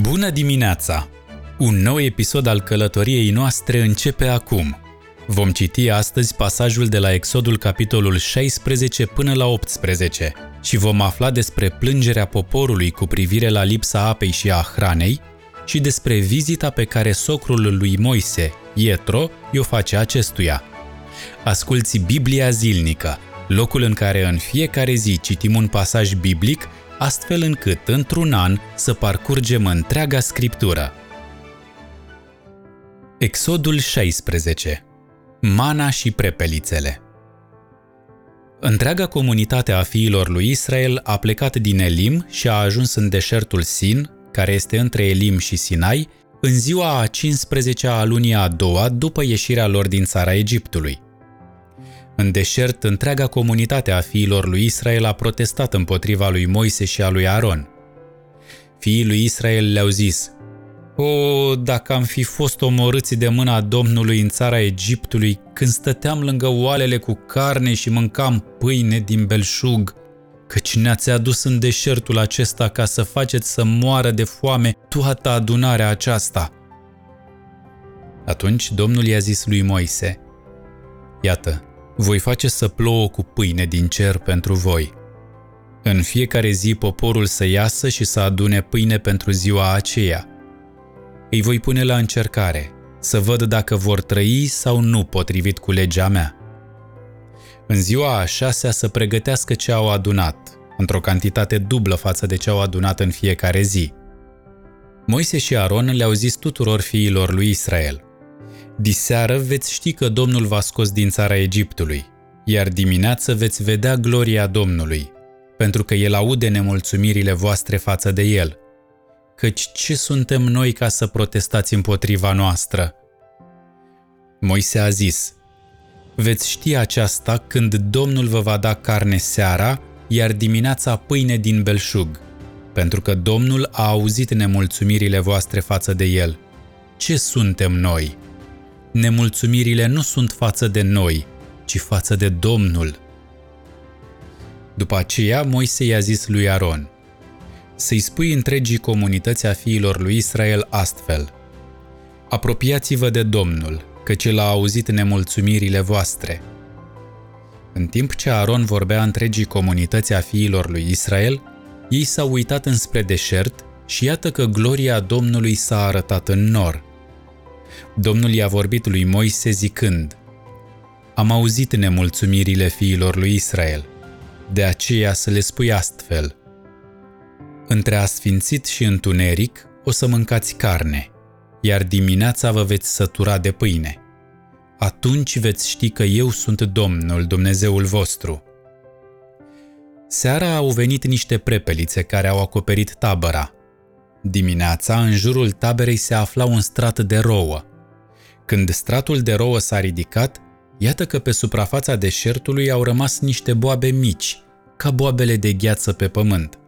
Bună dimineața! Un nou episod al călătoriei noastre începe acum. Vom citi astăzi pasajul de la Exodul capitolul 16 până la 18 și vom afla despre plângerea poporului cu privire la lipsa apei și a hranei și despre vizita pe care socrul lui Moise, Ietro, i-o face acestuia. Asculți Biblia zilnică, locul în care în fiecare zi citim un pasaj biblic astfel încât, într-un an, să parcurgem întreaga scriptură. Exodul 16 Mana și prepelițele Întreaga comunitate a fiilor lui Israel a plecat din Elim și a ajuns în deșertul Sin, care este între Elim și Sinai, în ziua a 15-a a lunii a doua după ieșirea lor din țara Egiptului. În deșert, întreaga comunitate a fiilor lui Israel a protestat împotriva lui Moise și a lui Aron. Fiii lui Israel le-au zis, O, dacă am fi fost omorâți de mâna Domnului în țara Egiptului, când stăteam lângă oalele cu carne și mâncam pâine din belșug, căci ne-ați adus în deșertul acesta ca să faceți să moară de foame toată adunarea aceasta. Atunci Domnul i-a zis lui Moise, Iată, voi face să plouă cu pâine din cer pentru voi. În fiecare zi poporul să iasă și să adune pâine pentru ziua aceea. Îi voi pune la încercare, să văd dacă vor trăi sau nu potrivit cu legea mea. În ziua a șasea să pregătească ce au adunat, într-o cantitate dublă față de ce au adunat în fiecare zi. Moise și Aron le-au zis tuturor fiilor lui Israel – Diseară veți ști că Domnul v-a scos din țara Egiptului, iar dimineață veți vedea gloria Domnului, pentru că El aude nemulțumirile voastre față de El. Căci ce suntem noi ca să protestați împotriva noastră? Moise a zis, Veți ști aceasta când Domnul vă va da carne seara, iar dimineața pâine din belșug, pentru că Domnul a auzit nemulțumirile voastre față de El. Ce suntem noi?' Nemulțumirile nu sunt față de noi, ci față de Domnul. După aceea, Moise i-a zis lui Aron, să-i spui întregii comunități a fiilor lui Israel astfel, Apropiați-vă de Domnul, căci el a auzit nemulțumirile voastre. În timp ce Aron vorbea întregii comunități a fiilor lui Israel, ei s-au uitat înspre deșert și iată că gloria Domnului s-a arătat în nor – Domnul i-a vorbit lui Moise zicând, Am auzit nemulțumirile fiilor lui Israel, de aceea să le spui astfel, Între asfințit și întuneric o să mâncați carne, iar dimineața vă veți sătura de pâine. Atunci veți ști că eu sunt Domnul, Dumnezeul vostru. Seara au venit niște prepelițe care au acoperit tabăra. Dimineața, în jurul taberei se afla un strat de rouă. Când stratul de rouă s-a ridicat, iată că pe suprafața deșertului au rămas niște boabe mici, ca boabele de gheață pe pământ.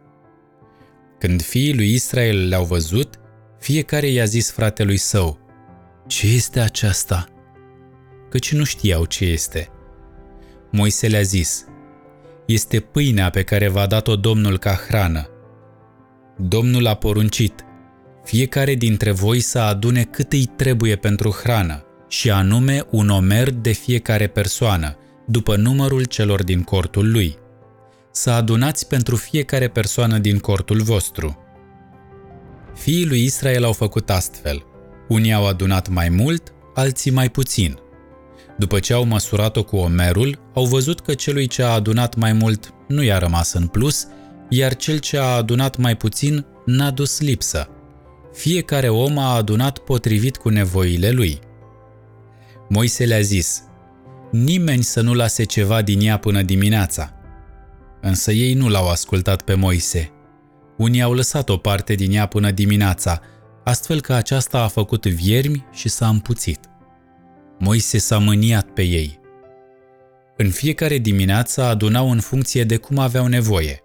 Când fiii lui Israel le-au văzut, fiecare i-a zis fratelui său, Ce este aceasta?" Căci nu știau ce este. Moise le-a zis, Este pâinea pe care v-a dat-o Domnul ca hrană. Domnul a poruncit, fiecare dintre voi să adune cât îi trebuie pentru hrană, și anume un omer de fiecare persoană, după numărul celor din cortul lui. Să adunați pentru fiecare persoană din cortul vostru. Fiii lui Israel au făcut astfel. Unii au adunat mai mult, alții mai puțin. După ce au măsurat-o cu omerul, au văzut că celui ce a adunat mai mult nu i-a rămas în plus, iar cel ce a adunat mai puțin n-a dus lipsă fiecare om a adunat potrivit cu nevoile lui. Moise le-a zis, nimeni să nu lase ceva din ea până dimineața. Însă ei nu l-au ascultat pe Moise. Unii au lăsat o parte din ea până dimineața, astfel că aceasta a făcut viermi și s-a împuțit. Moise s-a mâniat pe ei. În fiecare dimineață adunau în funcție de cum aveau nevoie.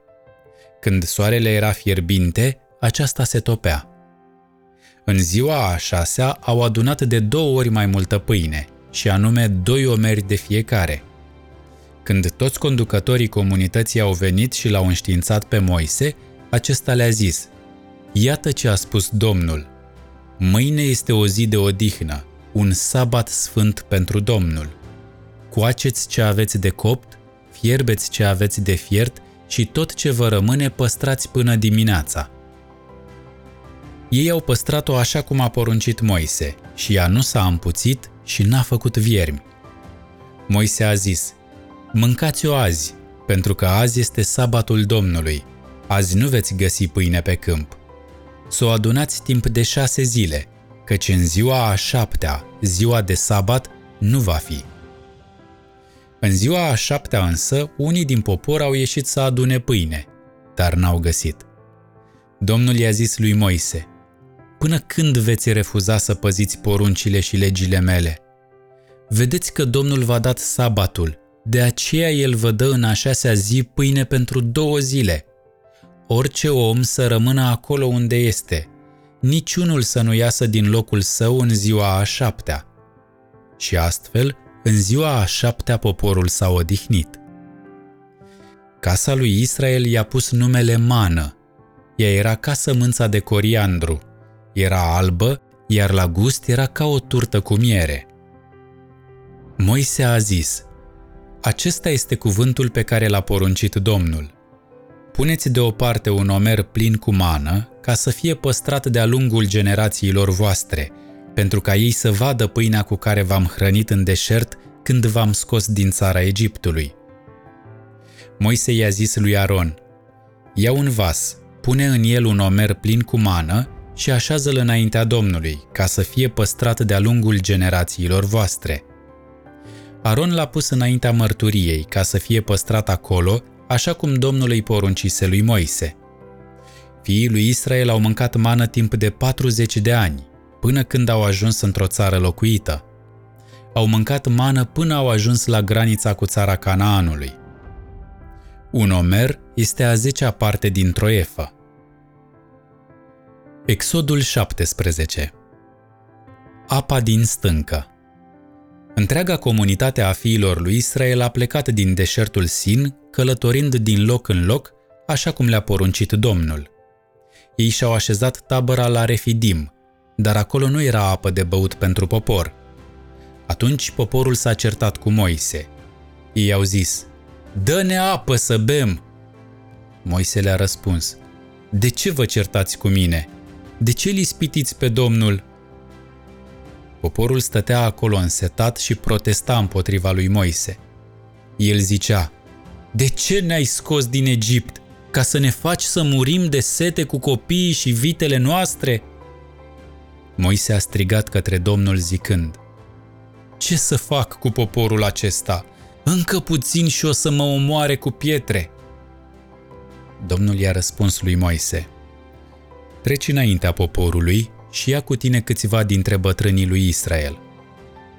Când soarele era fierbinte, aceasta se topea. În ziua a șasea au adunat de două ori mai multă pâine, și anume doi omeri de fiecare. Când toți conducătorii comunității au venit și l-au înștiințat pe Moise, acesta le-a zis, Iată ce a spus Domnul. Mâine este o zi de odihnă, un sabat sfânt pentru Domnul. Coaceți ce aveți de copt, fierbeți ce aveți de fiert și tot ce vă rămâne păstrați până dimineața. Ei au păstrat-o așa cum a poruncit Moise și ea nu s-a împuțit și n-a făcut viermi. Moise a zis, Mâncați-o azi, pentru că azi este sabatul Domnului. Azi nu veți găsi pâine pe câmp. Să o adunați timp de șase zile, căci în ziua a șaptea, ziua de sabat, nu va fi. În ziua a șaptea însă, unii din popor au ieșit să adune pâine, dar n-au găsit. Domnul i-a zis lui Moise, Până când veți refuza să păziți poruncile și legile mele? Vedeți că Domnul v-a dat sabatul, de aceea El vă dă în a șasea zi pâine pentru două zile. Orice om să rămână acolo unde este, niciunul să nu iasă din locul său în ziua a șaptea. Și astfel, în ziua a șaptea poporul s-a odihnit. Casa lui Israel i-a pus numele Mană. Ea era ca sămânța de coriandru. Era albă, iar la gust era ca o turtă cu miere. Moise a zis, Acesta este cuvântul pe care l-a poruncit Domnul. Puneți deoparte un omer plin cu mană, ca să fie păstrat de-a lungul generațiilor voastre, pentru ca ei să vadă pâinea cu care v-am hrănit în deșert când v-am scos din țara Egiptului. Moise i-a zis lui Aron, Ia un vas, pune în el un omer plin cu mană și așează-l înaintea Domnului, ca să fie păstrat de-a lungul generațiilor voastre. Aron l-a pus înaintea mărturiei, ca să fie păstrat acolo, așa cum Domnul îi poruncise lui Moise. Fiii lui Israel au mâncat mană timp de 40 de ani, până când au ajuns într-o țară locuită. Au mâncat mană până au ajuns la granița cu țara Canaanului. Un omer este a zecea parte dintr-o efă. Exodul 17 Apa din stâncă Întreaga comunitate a fiilor lui Israel a plecat din deșertul Sin, călătorind din loc în loc, așa cum le-a poruncit Domnul. Ei și-au așezat tabăra la Refidim, dar acolo nu era apă de băut pentru popor. Atunci poporul s-a certat cu Moise. Ei au zis, Dă-ne apă să bem! Moise le-a răspuns, De ce vă certați cu mine? De ce li spitiți pe Domnul? Poporul stătea acolo însetat și protesta împotriva lui Moise. El zicea, De ce ne-ai scos din Egipt? Ca să ne faci să murim de sete cu copiii și vitele noastre? Moise a strigat către Domnul zicând, Ce să fac cu poporul acesta? Încă puțin și o să mă omoare cu pietre. Domnul i-a răspuns lui Moise, Treci înaintea poporului și ia cu tine câțiva dintre bătrânii lui Israel.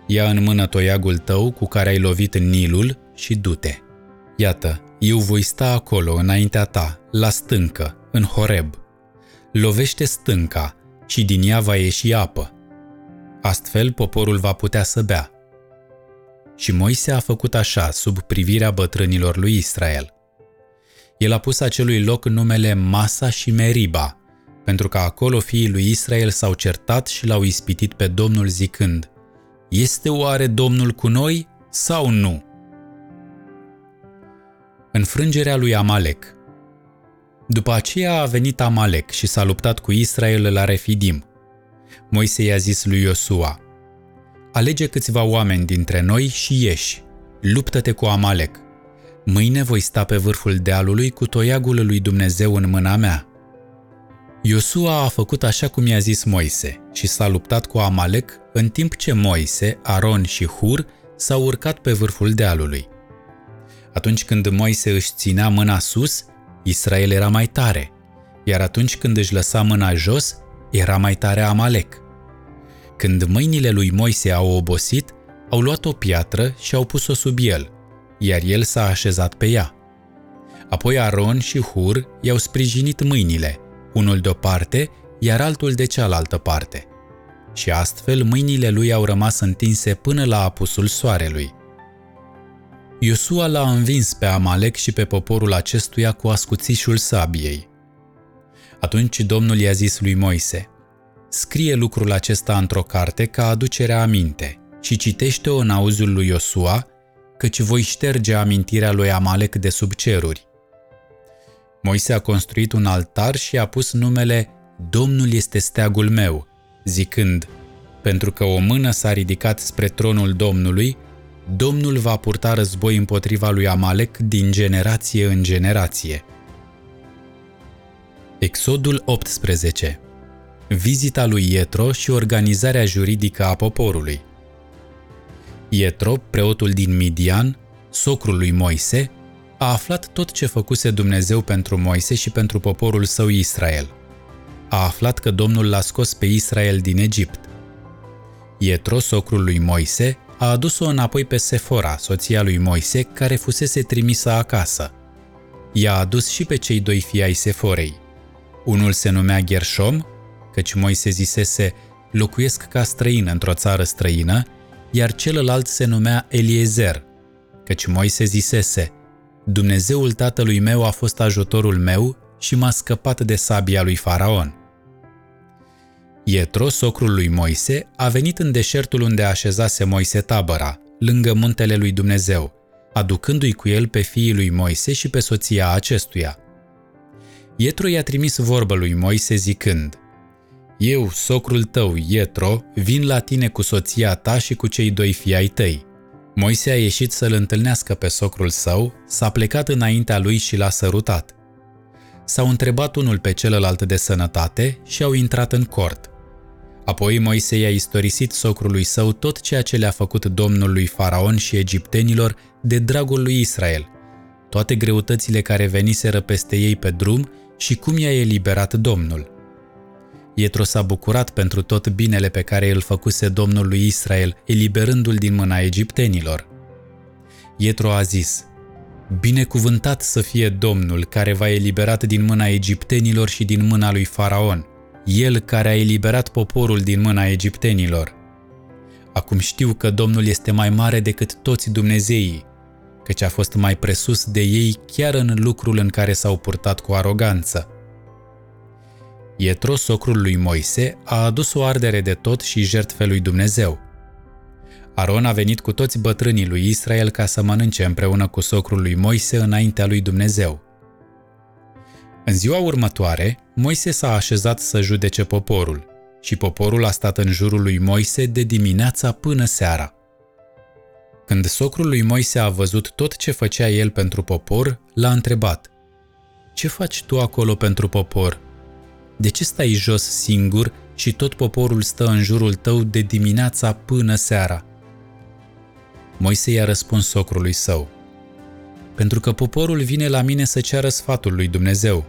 Ia în mână toiagul tău cu care ai lovit în Nilul și du-te. Iată, eu voi sta acolo înaintea ta, la stâncă, în Horeb. Lovește stânca și din ea va ieși apă. Astfel poporul va putea să bea. Și Moise a făcut așa, sub privirea bătrânilor lui Israel. El a pus acelui loc numele Masa și Meriba, pentru că acolo fiii lui Israel s-au certat și l-au ispitit pe Domnul zicând, Este oare Domnul cu noi sau nu? Înfrângerea lui Amalek După aceea a venit Amalek și s-a luptat cu Israel la Refidim. Moise i-a zis lui Iosua, Alege câțiva oameni dintre noi și ieși, luptă-te cu Amalek. Mâine voi sta pe vârful dealului cu toiagul lui Dumnezeu în mâna mea. Iosua a făcut așa cum i-a zis Moise și s-a luptat cu Amalek în timp ce Moise, Aron și Hur s-au urcat pe vârful dealului. Atunci când Moise își ținea mâna sus, Israel era mai tare, iar atunci când își lăsa mâna jos, era mai tare Amalek. Când mâinile lui Moise au obosit, au luat o piatră și au pus-o sub el, iar el s-a așezat pe ea. Apoi Aron și Hur i-au sprijinit mâinile – unul de o parte, iar altul de cealaltă parte. Și astfel mâinile lui au rămas întinse până la apusul soarelui. Iosua l-a învins pe Amalek și pe poporul acestuia cu ascuțișul sabiei. Atunci Domnul i-a zis lui Moise, Scrie lucrul acesta într-o carte ca aducerea aminte și citește-o în auzul lui Iosua, căci voi șterge amintirea lui Amalek de sub ceruri. Moise a construit un altar și a pus numele Domnul este steagul meu, zicând, pentru că o mână s-a ridicat spre tronul Domnului, Domnul va purta război împotriva lui Amalek din generație în generație. Exodul 18 Vizita lui Ietro și organizarea juridică a poporului Ietro, preotul din Midian, socrul lui Moise, a aflat tot ce făcuse Dumnezeu pentru Moise și pentru poporul său Israel. A aflat că Domnul l-a scos pe Israel din Egipt. Ietro, socrul lui Moise, a adus-o înapoi pe Sefora, soția lui Moise, care fusese trimisă acasă. I-a adus și pe cei doi fii ai Seforei. Unul se numea Gershom, căci Moise zisese, locuiesc ca străin într-o țară străină, iar celălalt se numea Eliezer, căci Moise zisese, Dumnezeul tatălui meu a fost ajutorul meu și m-a scăpat de sabia lui Faraon. Ietro, socrul lui Moise, a venit în deșertul unde așezase Moise tabăra, lângă muntele lui Dumnezeu, aducându-i cu el pe fiii lui Moise și pe soția acestuia. Ietro i-a trimis vorbă lui Moise zicând, Eu, socrul tău, Ietro, vin la tine cu soția ta și cu cei doi fii ai tăi. Moise a ieșit să-l întâlnească pe socrul său, s-a plecat înaintea lui și l-a sărutat. S-au întrebat unul pe celălalt de sănătate și au intrat în cort. Apoi Moise i-a istorisit socrului său tot ceea ce le-a făcut domnul lui Faraon și egiptenilor de dragul lui Israel, toate greutățile care veniseră peste ei pe drum și cum i-a eliberat Domnul. Ietro s-a bucurat pentru tot binele pe care îl făcuse Domnul lui Israel, eliberându-l din mâna egiptenilor. Ietro a zis, Binecuvântat să fie Domnul care v-a eliberat din mâna egiptenilor și din mâna lui Faraon, el care a eliberat poporul din mâna egiptenilor. Acum știu că Domnul este mai mare decât toți Dumnezeii, căci a fost mai presus de ei chiar în lucrul în care s-au purtat cu aroganță. Ietro, socrul lui Moise, a adus o ardere de tot și jertfe lui Dumnezeu. Aron a venit cu toți bătrânii lui Israel ca să mănânce împreună cu socrul lui Moise înaintea lui Dumnezeu. În ziua următoare, Moise s-a așezat să judece poporul și poporul a stat în jurul lui Moise de dimineața până seara. Când socrul lui Moise a văzut tot ce făcea el pentru popor, l-a întrebat, Ce faci tu acolo pentru popor?" De ce stai jos singur și tot poporul stă în jurul tău de dimineața până seara? Moise i-a răspuns socrului său. Pentru că poporul vine la mine să ceară sfatul lui Dumnezeu.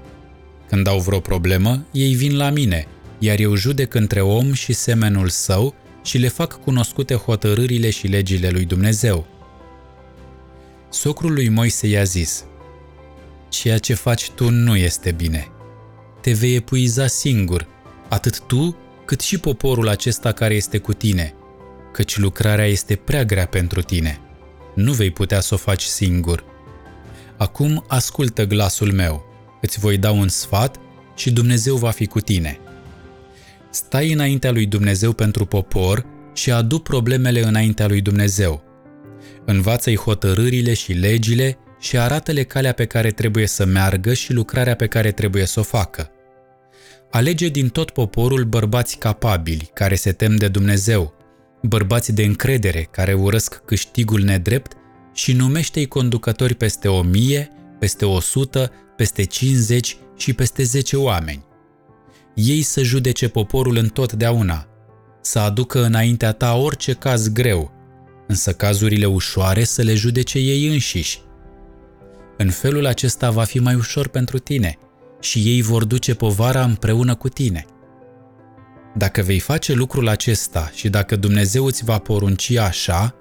Când au vreo problemă, ei vin la mine, iar eu judec între om și semenul său și le fac cunoscute hotărârile și legile lui Dumnezeu. Socrul lui Moise i-a zis, Ceea ce faci tu nu este bine – te vei epuiza singur, atât tu cât și poporul acesta care este cu tine, căci lucrarea este prea grea pentru tine. Nu vei putea să o faci singur. Acum ascultă glasul meu, îți voi da un sfat și Dumnezeu va fi cu tine. Stai înaintea lui Dumnezeu pentru popor și adu problemele înaintea lui Dumnezeu. Învață-i hotărârile și legile și arată-le calea pe care trebuie să meargă și lucrarea pe care trebuie să o facă. Alege din tot poporul bărbați capabili, care se tem de Dumnezeu, bărbați de încredere, care urăsc câștigul nedrept și numește-i conducători peste o mie, peste o sută, peste cincizeci și peste zece oameni. Ei să judece poporul întotdeauna, să aducă înaintea ta orice caz greu, însă cazurile ușoare să le judece ei înșiși. În felul acesta va fi mai ușor pentru tine – și ei vor duce povara împreună cu tine. Dacă vei face lucrul acesta și dacă Dumnezeu îți va porunci așa,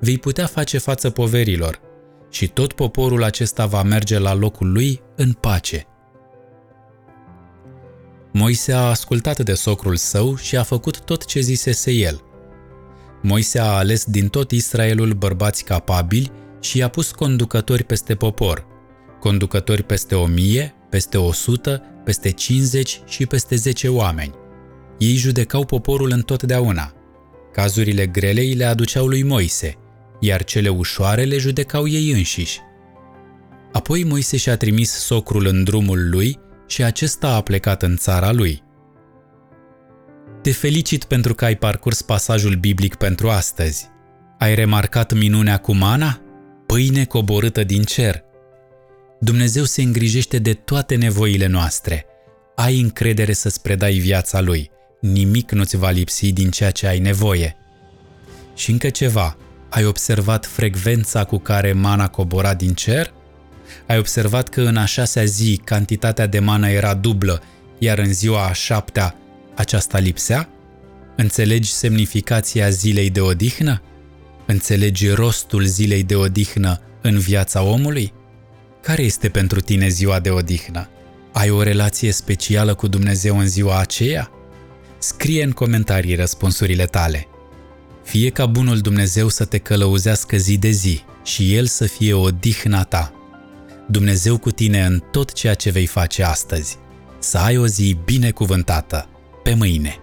vei putea face față poverilor și tot poporul acesta va merge la locul lui în pace. Moise a ascultat de socrul său și a făcut tot ce zisese el. Moise a ales din tot Israelul bărbați capabili și i-a pus conducători peste popor, conducători peste o mie, peste 100, peste 50 și peste 10 oameni. Ei judecau poporul întotdeauna. Cazurile grele îi le aduceau lui Moise, iar cele ușoare le judecau ei înșiși. Apoi Moise și-a trimis socrul în drumul lui și acesta a plecat în țara lui. Te felicit pentru că ai parcurs pasajul biblic pentru astăzi. Ai remarcat minunea cu mana? Pâine coborâtă din cer. Dumnezeu se îngrijește de toate nevoile noastre. Ai încredere să-ți predai viața Lui. Nimic nu-ți va lipsi din ceea ce ai nevoie. Și încă ceva, ai observat frecvența cu care mana cobora din cer? Ai observat că în a șasea zi cantitatea de mană era dublă, iar în ziua a șaptea aceasta lipsea? Înțelegi semnificația zilei de odihnă? Înțelegi rostul zilei de odihnă în viața omului? Care este pentru tine ziua de odihnă? Ai o relație specială cu Dumnezeu în ziua aceea? Scrie în comentarii răspunsurile tale. Fie ca bunul Dumnezeu să te călăuzească zi de zi și El să fie odihna ta. Dumnezeu cu tine în tot ceea ce vei face astăzi. Să ai o zi binecuvântată. Pe mâine!